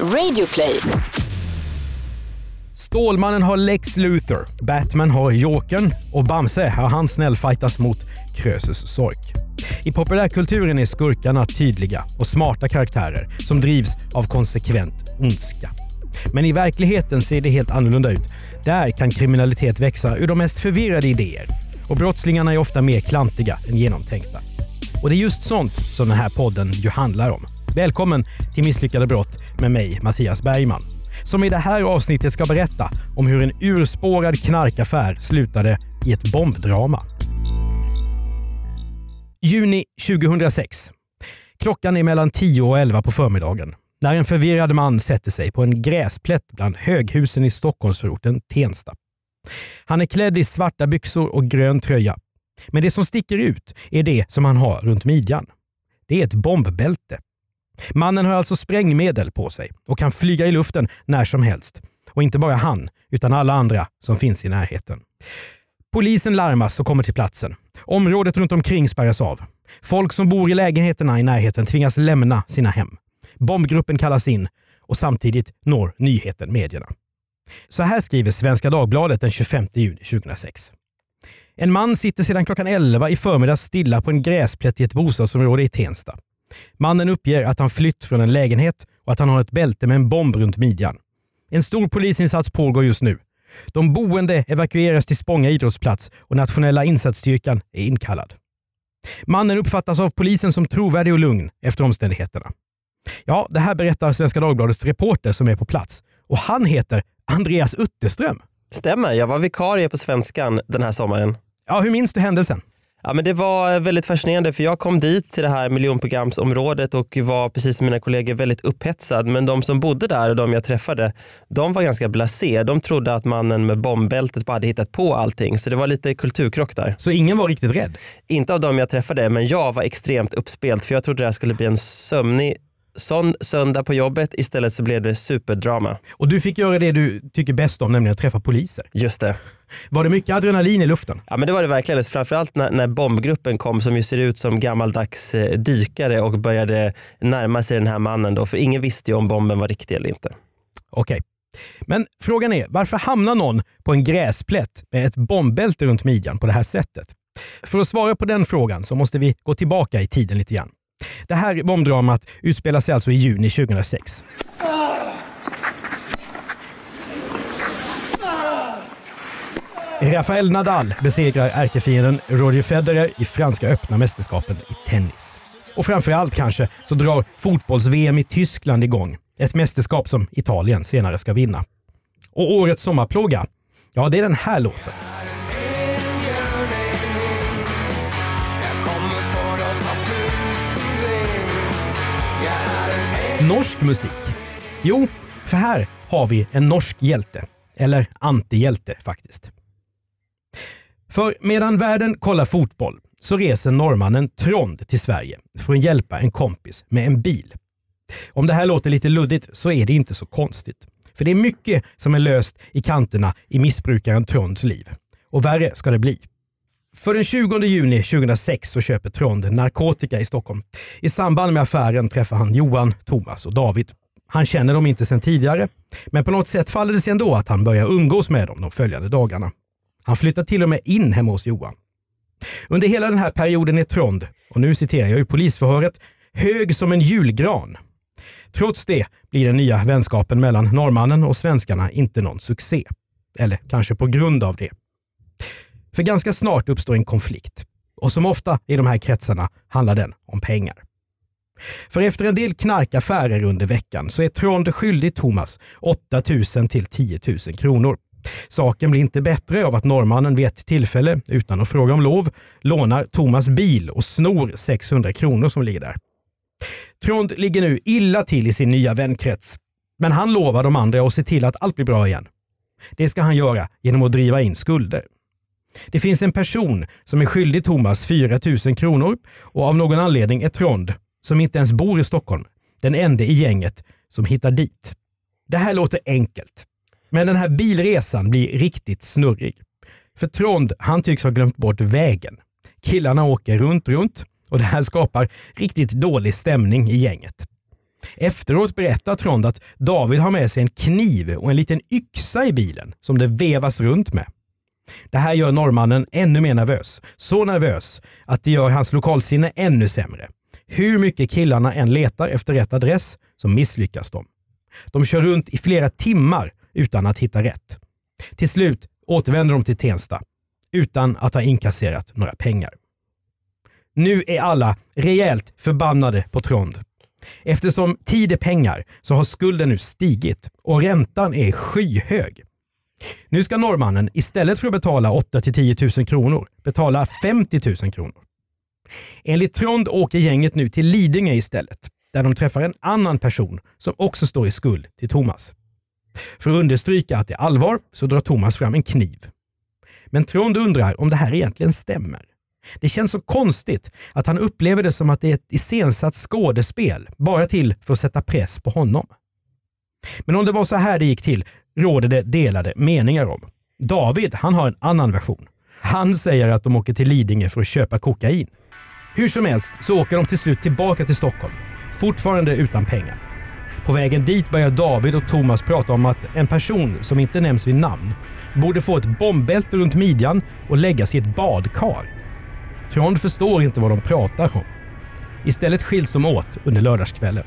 Radioplay. Stålmannen har Lex Luthor, Batman har Jokern och Bamse har han snällfightas mot Krösus Sork. I populärkulturen är skurkarna tydliga och smarta karaktärer som drivs av konsekvent ondska. Men i verkligheten ser det helt annorlunda ut. Där kan kriminalitet växa ur de mest förvirrade idéer. Och brottslingarna är ofta mer klantiga än genomtänkta. Och det är just sånt som den här podden ju handlar om. Välkommen till Misslyckade brott med mig, Mattias Bergman. Som i det här avsnittet ska berätta om hur en urspårad knarkaffär slutade i ett bombdrama. Juni 2006. Klockan är mellan 10 och 11 på förmiddagen när en förvirrad man sätter sig på en gräsplätt bland höghusen i Stockholmsförorten Tensta. Han är klädd i svarta byxor och grön tröja. Men det som sticker ut är det som han har runt midjan. Det är ett bombbälte. Mannen har alltså sprängmedel på sig och kan flyga i luften när som helst. Och inte bara han, utan alla andra som finns i närheten. Polisen larmas och kommer till platsen. Området runt omkring spärras av. Folk som bor i lägenheterna i närheten tvingas lämna sina hem. Bombgruppen kallas in och samtidigt når nyheten medierna. Så här skriver Svenska Dagbladet den 25 juni 2006. En man sitter sedan klockan 11 i förmiddag stilla på en gräsplätt i ett bostadsområde i Tensta. Mannen uppger att han flytt från en lägenhet och att han har ett bälte med en bomb runt midjan. En stor polisinsats pågår just nu. De boende evakueras till Spånga idrottsplats och nationella insatsstyrkan är inkallad. Mannen uppfattas av polisen som trovärdig och lugn efter omständigheterna. Ja, det här berättar Svenska Dagbladets reporter som är på plats. Och han heter Andreas Utterström. Stämmer, jag var vikarie på Svenskan den här sommaren. Ja, hur minns du händelsen? Ja, men det var väldigt fascinerande för jag kom dit till det här miljonprogramsområdet och var precis som mina kollegor väldigt upphetsad. Men de som bodde där och de jag träffade, de var ganska blasé. De trodde att mannen med bombbältet bara hade hittat på allting. Så det var lite kulturkrock där. Så ingen var riktigt rädd? Inte av de jag träffade, men jag var extremt uppspelt för jag trodde det här skulle bli en sömnig sån söndag på jobbet. Istället så blev det superdrama. Och du fick göra det du tycker bäst om, nämligen att träffa poliser. Just det. Var det mycket adrenalin i luften? Ja men det var det verkligen. Framförallt när, när bombgruppen kom som ju ser ut som gammaldags eh, dykare och började närma sig den här mannen. Då, för ingen visste ju om bomben var riktig eller inte. Okej. Men frågan är, varför hamnar någon på en gräsplätt med ett bombbälte runt midjan på det här sättet? För att svara på den frågan så måste vi gå tillbaka i tiden lite grann. Det här bombdramat utspelar sig alltså i juni 2006. Rafael Nadal besegrar ärkefienden Roger Federer i franska öppna mästerskapen i tennis. Och framförallt kanske så drar fotbolls-VM i Tyskland igång. Ett mästerskap som Italien senare ska vinna. Och årets sommarplåga, ja det är den här låten. Norsk musik? Jo, för här har vi en norsk hjälte. Eller antihjälte faktiskt. För medan världen kollar fotboll så reser norrmannen Trond till Sverige för att hjälpa en kompis med en bil. Om det här låter lite luddigt så är det inte så konstigt. För det är mycket som är löst i kanterna i missbrukaren Tronds liv. Och värre ska det bli. För den 20 juni 2006 så köper Trond narkotika i Stockholm. I samband med affären träffar han Johan, Thomas och David. Han känner dem inte sedan tidigare, men på något sätt faller det sig ändå att han börjar umgås med dem de följande dagarna. Han flyttar till och med in hemma hos Johan. Under hela den här perioden är Trond, och nu citerar jag ur polisförhöret, hög som en julgran. Trots det blir den nya vänskapen mellan norrmannen och svenskarna inte någon succé. Eller kanske på grund av det. För ganska snart uppstår en konflikt. Och som ofta i de här kretsarna handlar den om pengar. För efter en del knarkaffärer under veckan så är Trond skyldig Thomas 8 000 till 10 000 kronor. Saken blir inte bättre av att norrmannen vid ett tillfälle, utan att fråga om lov, lånar Thomas bil och snor 600 kronor som ligger där. Trond ligger nu illa till i sin nya vänkrets. Men han lovar de andra att se till att allt blir bra igen. Det ska han göra genom att driva in skulder. Det finns en person som är skyldig Thomas 4 000 kronor och av någon anledning är Trond, som inte ens bor i Stockholm, den enda i gänget som hittar dit. Det här låter enkelt, men den här bilresan blir riktigt snurrig. För Trond, han tycks ha glömt bort vägen. Killarna åker runt, runt och det här skapar riktigt dålig stämning i gänget. Efteråt berättar Trond att David har med sig en kniv och en liten yxa i bilen som det vevas runt med. Det här gör norrmannen ännu mer nervös. Så nervös att det gör hans lokalsinne ännu sämre. Hur mycket killarna än letar efter rätt adress så misslyckas de. De kör runt i flera timmar utan att hitta rätt. Till slut återvänder de till Tensta utan att ha inkasserat några pengar. Nu är alla rejält förbannade på Trond. Eftersom tid är pengar så har skulden nu stigit och räntan är skyhög. Nu ska norrmannen istället för att betala 8 till 10 000 kronor betala 50 000 kronor. Enligt Trond åker gänget nu till Lidingö istället, där de träffar en annan person som också står i skuld till Thomas. För att understryka att det är allvar så drar Thomas fram en kniv. Men Trond undrar om det här egentligen stämmer. Det känns så konstigt att han upplever det som att det är ett iscensatt skådespel, bara till för att sätta press på honom. Men om det var så här det gick till råder det delade meningar om. David, han har en annan version. Han säger att de åker till Lidingö för att köpa kokain. Hur som helst så åker de till slut tillbaka till Stockholm, fortfarande utan pengar. På vägen dit börjar David och Thomas prata om att en person som inte nämns vid namn borde få ett bombbälte runt midjan och läggas i ett badkar. Trond förstår inte vad de pratar om. Istället skiljs de åt under lördagskvällen.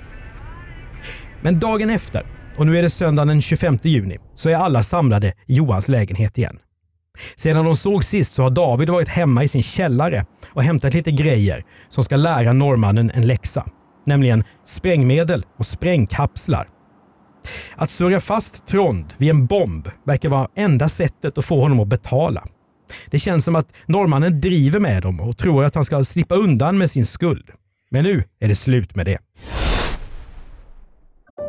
Men dagen efter, och nu är det söndagen den 25 juni, så är alla samlade i Johans lägenhet igen. Sedan de såg sist så har David varit hemma i sin källare och hämtat lite grejer som ska lära norrmannen en läxa. Nämligen sprängmedel och sprängkapslar. Att surra fast Trond vid en bomb verkar vara enda sättet att få honom att betala. Det känns som att norrmannen driver med dem och tror att han ska slippa undan med sin skuld. Men nu är det slut med det.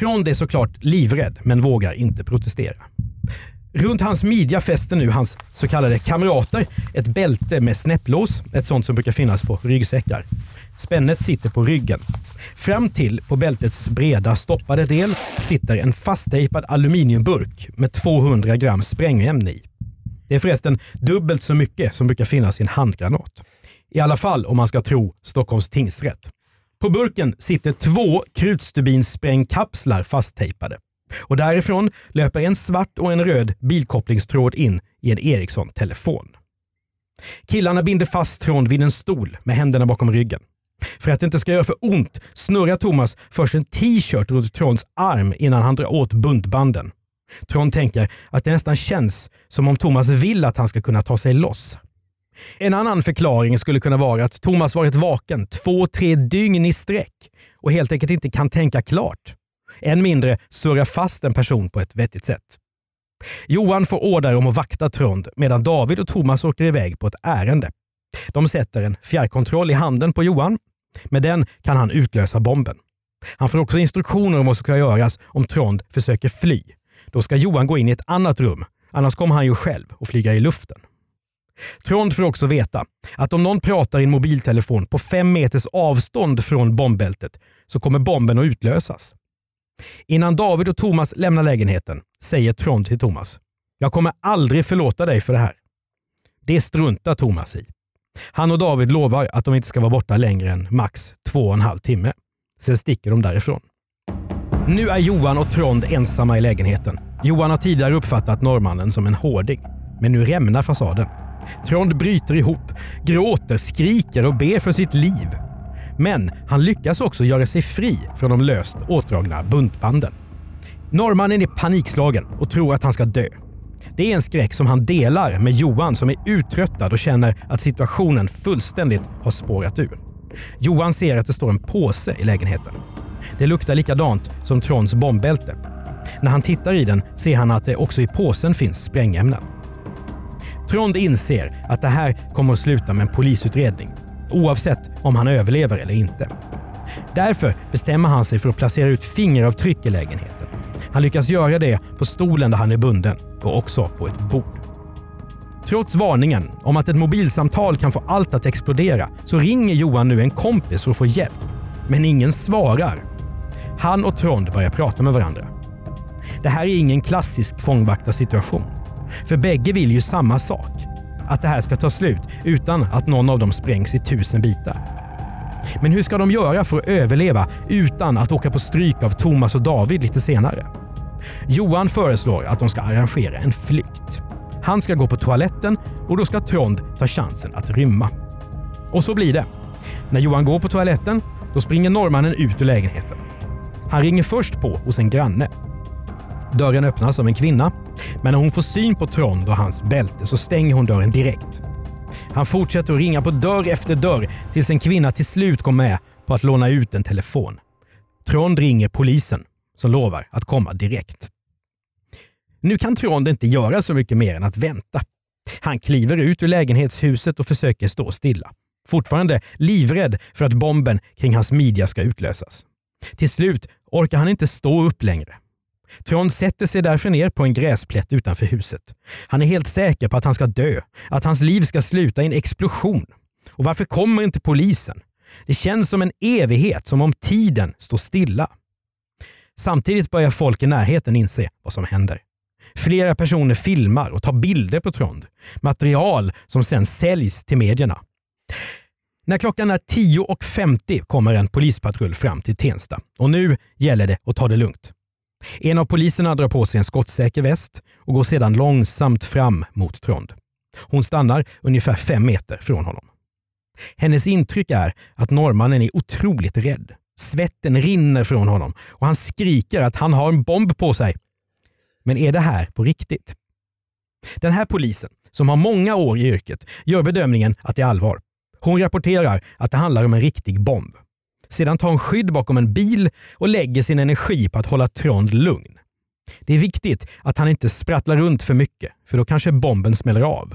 Trond är såklart livrädd men vågar inte protestera. Runt hans midja fäster nu hans så kallade kamrater ett bälte med snäpplås, ett sånt som brukar finnas på ryggsäckar. Spännet sitter på ryggen. Fram till på bältets breda stoppade del sitter en fasttejpad aluminiumburk med 200 gram sprängämne i. Det är förresten dubbelt så mycket som brukar finnas i en handgranat. I alla fall om man ska tro Stockholms tingsrätt. På burken sitter två krutstubinsprängkapslar fasttejpade. Och därifrån löper en svart och en röd bilkopplingstråd in i en Ericsson-telefon. Killarna binder fast Trond vid en stol med händerna bakom ryggen. För att det inte ska göra för ont snurrar Thomas först en t-shirt runt Tronds arm innan han drar åt buntbanden. Trond tänker att det nästan känns som om Thomas vill att han ska kunna ta sig loss. En annan förklaring skulle kunna vara att Thomas varit vaken två, tre dygn i sträck och helt enkelt inte kan tänka klart. Än mindre surra fast en person på ett vettigt sätt. Johan får order om att vakta Trond medan David och Thomas åker iväg på ett ärende. De sätter en fjärrkontroll i handen på Johan. Med den kan han utlösa bomben. Han får också instruktioner om vad som ska göras om Trond försöker fly. Då ska Johan gå in i ett annat rum, annars kommer han ju själv att flyga i luften. Trond får också veta att om någon pratar i en mobiltelefon på fem meters avstånd från bombbältet så kommer bomben att utlösas. Innan David och Thomas lämnar lägenheten säger Trond till Thomas. Jag kommer aldrig förlåta dig för det här. Det struntar Thomas i. Han och David lovar att de inte ska vara borta längre än max två och en halv timme. Sen sticker de därifrån. Nu är Johan och Trond ensamma i lägenheten. Johan har tidigare uppfattat norrmannen som en hårding, men nu rämnar fasaden. Trond bryter ihop, gråter, skriker och ber för sitt liv. Men han lyckas också göra sig fri från de löst åtdragna buntbanden. Norrmannen är panikslagen och tror att han ska dö. Det är en skräck som han delar med Johan som är uttröttad och känner att situationen fullständigt har spårat ur. Johan ser att det står en påse i lägenheten. Det luktar likadant som Trons bombbälte. När han tittar i den ser han att det också i påsen finns sprängämnen. Trond inser att det här kommer att sluta med en polisutredning oavsett om han överlever eller inte. Därför bestämmer han sig för att placera ut fingeravtryck i lägenheten. Han lyckas göra det på stolen där han är bunden och också på ett bord. Trots varningen om att ett mobilsamtal kan få allt att explodera så ringer Johan nu en kompis för att få hjälp. Men ingen svarar. Han och Trond börjar prata med varandra. Det här är ingen klassisk fångvaktarsituation. För bägge vill ju samma sak. Att det här ska ta slut utan att någon av dem sprängs i tusen bitar. Men hur ska de göra för att överleva utan att åka på stryk av Thomas och David lite senare? Johan föreslår att de ska arrangera en flykt. Han ska gå på toaletten och då ska Trond ta chansen att rymma. Och så blir det. När Johan går på toaletten, då springer norrmannen ut ur lägenheten. Han ringer först på hos en granne. Dörren öppnas av en kvinna, men när hon får syn på Trond och hans bälte så stänger hon dörren direkt. Han fortsätter att ringa på dörr efter dörr tills en kvinna till slut går med på att låna ut en telefon. Trond ringer polisen som lovar att komma direkt. Nu kan Trond inte göra så mycket mer än att vänta. Han kliver ut ur lägenhetshuset och försöker stå stilla. Fortfarande livrädd för att bomben kring hans midja ska utlösas. Till slut orkar han inte stå upp längre. Trond sätter sig därför ner på en gräsplätt utanför huset. Han är helt säker på att han ska dö, att hans liv ska sluta i en explosion. Och varför kommer inte polisen? Det känns som en evighet, som om tiden står stilla. Samtidigt börjar folk i närheten inse vad som händer. Flera personer filmar och tar bilder på Trond. Material som sen säljs till medierna. När klockan är 10.50 kommer en polispatrull fram till Tensta och nu gäller det att ta det lugnt. En av poliserna drar på sig en skottsäker väst och går sedan långsamt fram mot Trond. Hon stannar ungefär fem meter från honom. Hennes intryck är att norrmannen är otroligt rädd. Svetten rinner från honom och han skriker att han har en bomb på sig. Men är det här på riktigt? Den här polisen, som har många år i yrket, gör bedömningen att det är allvar. Hon rapporterar att det handlar om en riktig bomb. Sedan tar hon skydd bakom en bil och lägger sin energi på att hålla Trond lugn. Det är viktigt att han inte sprattlar runt för mycket, för då kanske bomben smäller av.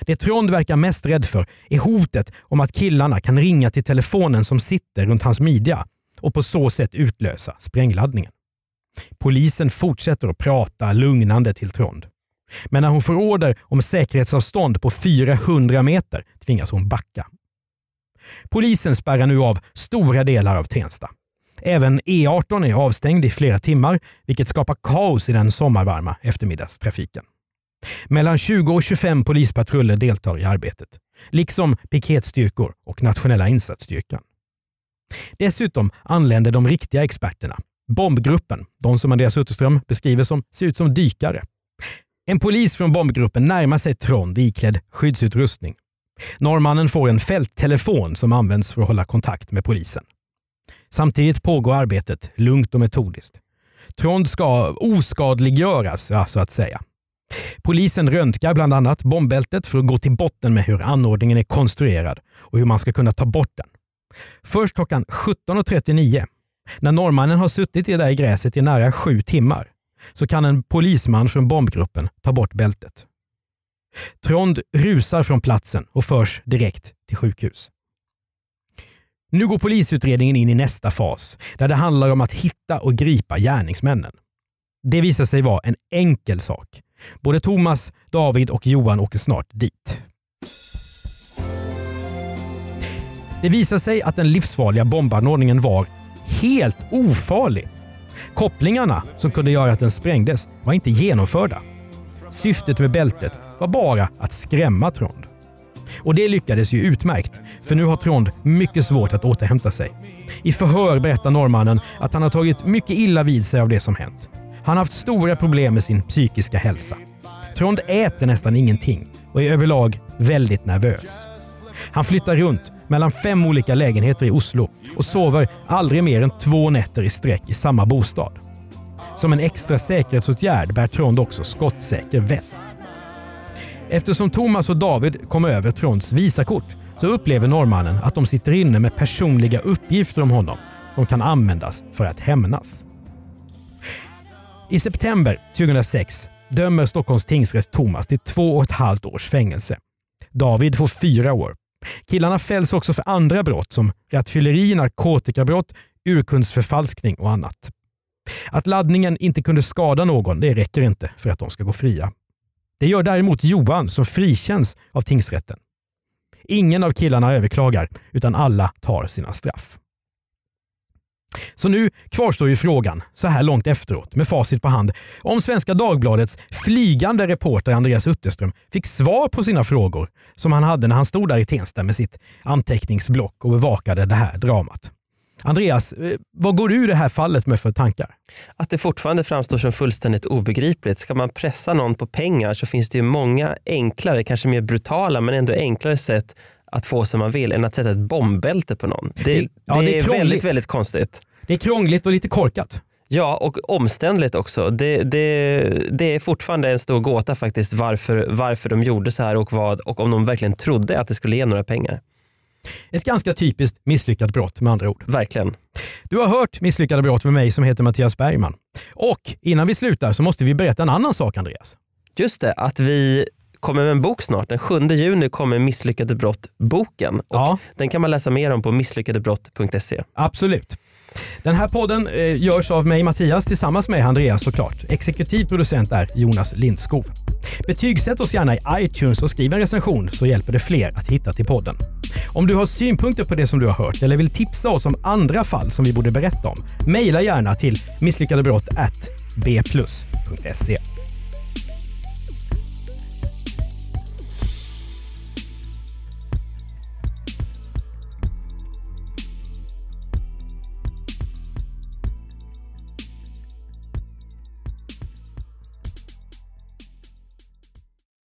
Det Trond verkar mest rädd för är hotet om att killarna kan ringa till telefonen som sitter runt hans midja och på så sätt utlösa sprängladdningen. Polisen fortsätter att prata lugnande till Trond. Men när hon får order om säkerhetsavstånd på 400 meter tvingas hon backa. Polisen spärrar nu av stora delar av Tensta. Även E18 är avstängd i flera timmar, vilket skapar kaos i den sommarvarma eftermiddagstrafiken. Mellan 20 och 25 polispatruller deltar i arbetet, liksom piketstyrkor och nationella insatsstyrkan. Dessutom anländer de riktiga experterna. Bombgruppen, de som Andreas Utterström beskriver som ser ut som dykare. En polis från bombgruppen närmar sig Trond iklädd skyddsutrustning. Norrmannen får en fälttelefon som används för att hålla kontakt med polisen. Samtidigt pågår arbetet lugnt och metodiskt. Trond ska oskadliggöras, så att säga. Polisen röntgar bland annat bombbältet för att gå till botten med hur anordningen är konstruerad och hur man ska kunna ta bort den. Först klockan 17.39, när norrmannen har suttit i det där gräset i nära sju timmar, så kan en polisman från bombgruppen ta bort bältet. Trond rusar från platsen och förs direkt till sjukhus. Nu går polisutredningen in i nästa fas, där det handlar om att hitta och gripa gärningsmännen. Det visar sig vara en enkel sak. Både Thomas, David och Johan åker snart dit. Det visar sig att den livsfarliga bombanordningen var helt ofarlig. Kopplingarna som kunde göra att den sprängdes var inte genomförda. Syftet med bältet var bara att skrämma Trond. Och det lyckades ju utmärkt, för nu har Trond mycket svårt att återhämta sig. I förhör berättar norrmannen att han har tagit mycket illa vid sig av det som hänt. Han har haft stora problem med sin psykiska hälsa. Trond äter nästan ingenting och är överlag väldigt nervös. Han flyttar runt mellan fem olika lägenheter i Oslo och sover aldrig mer än två nätter i sträck i samma bostad. Som en extra säkerhetsåtgärd bär Trond också skottsäker väst. Eftersom Thomas och David kom över Tronds visakort så upplever norrmannen att de sitter inne med personliga uppgifter om honom som kan användas för att hämnas. I september 2006 dömer Stockholms tingsrätt Thomas till två och ett halvt års fängelse. David får fyra år. Killarna fälls också för andra brott som rattfylleri, narkotikabrott, urkundsförfalskning och annat. Att laddningen inte kunde skada någon, det räcker inte för att de ska gå fria. Det gör däremot Johan som frikänns av tingsrätten. Ingen av killarna överklagar, utan alla tar sina straff. Så nu kvarstår ju frågan, så här långt efteråt, med facit på hand, om Svenska Dagbladets flygande reporter Andreas Utterström fick svar på sina frågor som han hade när han stod där i Tensta med sitt anteckningsblock och bevakade det här dramat. Andreas, eh, vad går du ur det här fallet med för tankar? Att det fortfarande framstår som fullständigt obegripligt. Ska man pressa någon på pengar så finns det ju många enklare, kanske mer brutala men ändå enklare sätt att få som man vill än att sätta ett bombbälte på någon. Det, det, ja, det är, är väldigt, väldigt konstigt. Det är krångligt och lite korkat. Ja, och omständligt också. Det, det, det är fortfarande en stor gåta faktiskt varför, varför de gjorde så här och, vad, och om de verkligen trodde att det skulle ge några pengar. Ett ganska typiskt misslyckat brott med andra ord. Verkligen. Du har hört Misslyckade brott med mig som heter Mattias Bergman. Och innan vi slutar så måste vi berätta en annan sak Andreas. Just det, att vi kommer med en bok snart. Den 7 juni kommer Misslyckade brott-boken. Ja. Den kan man läsa mer om på misslyckadebrott.se. Absolut. Den här podden eh, görs av mig Mattias tillsammans med Andreas såklart. Exekutiv producent är Jonas Lindskov. Betygsätt oss gärna i iTunes och skriv en recension så hjälper det fler att hitta till podden. Om du har synpunkter på det som du har hört eller vill tipsa oss om andra fall som vi borde berätta om, mejla gärna till misslyckadebrott bplus.se.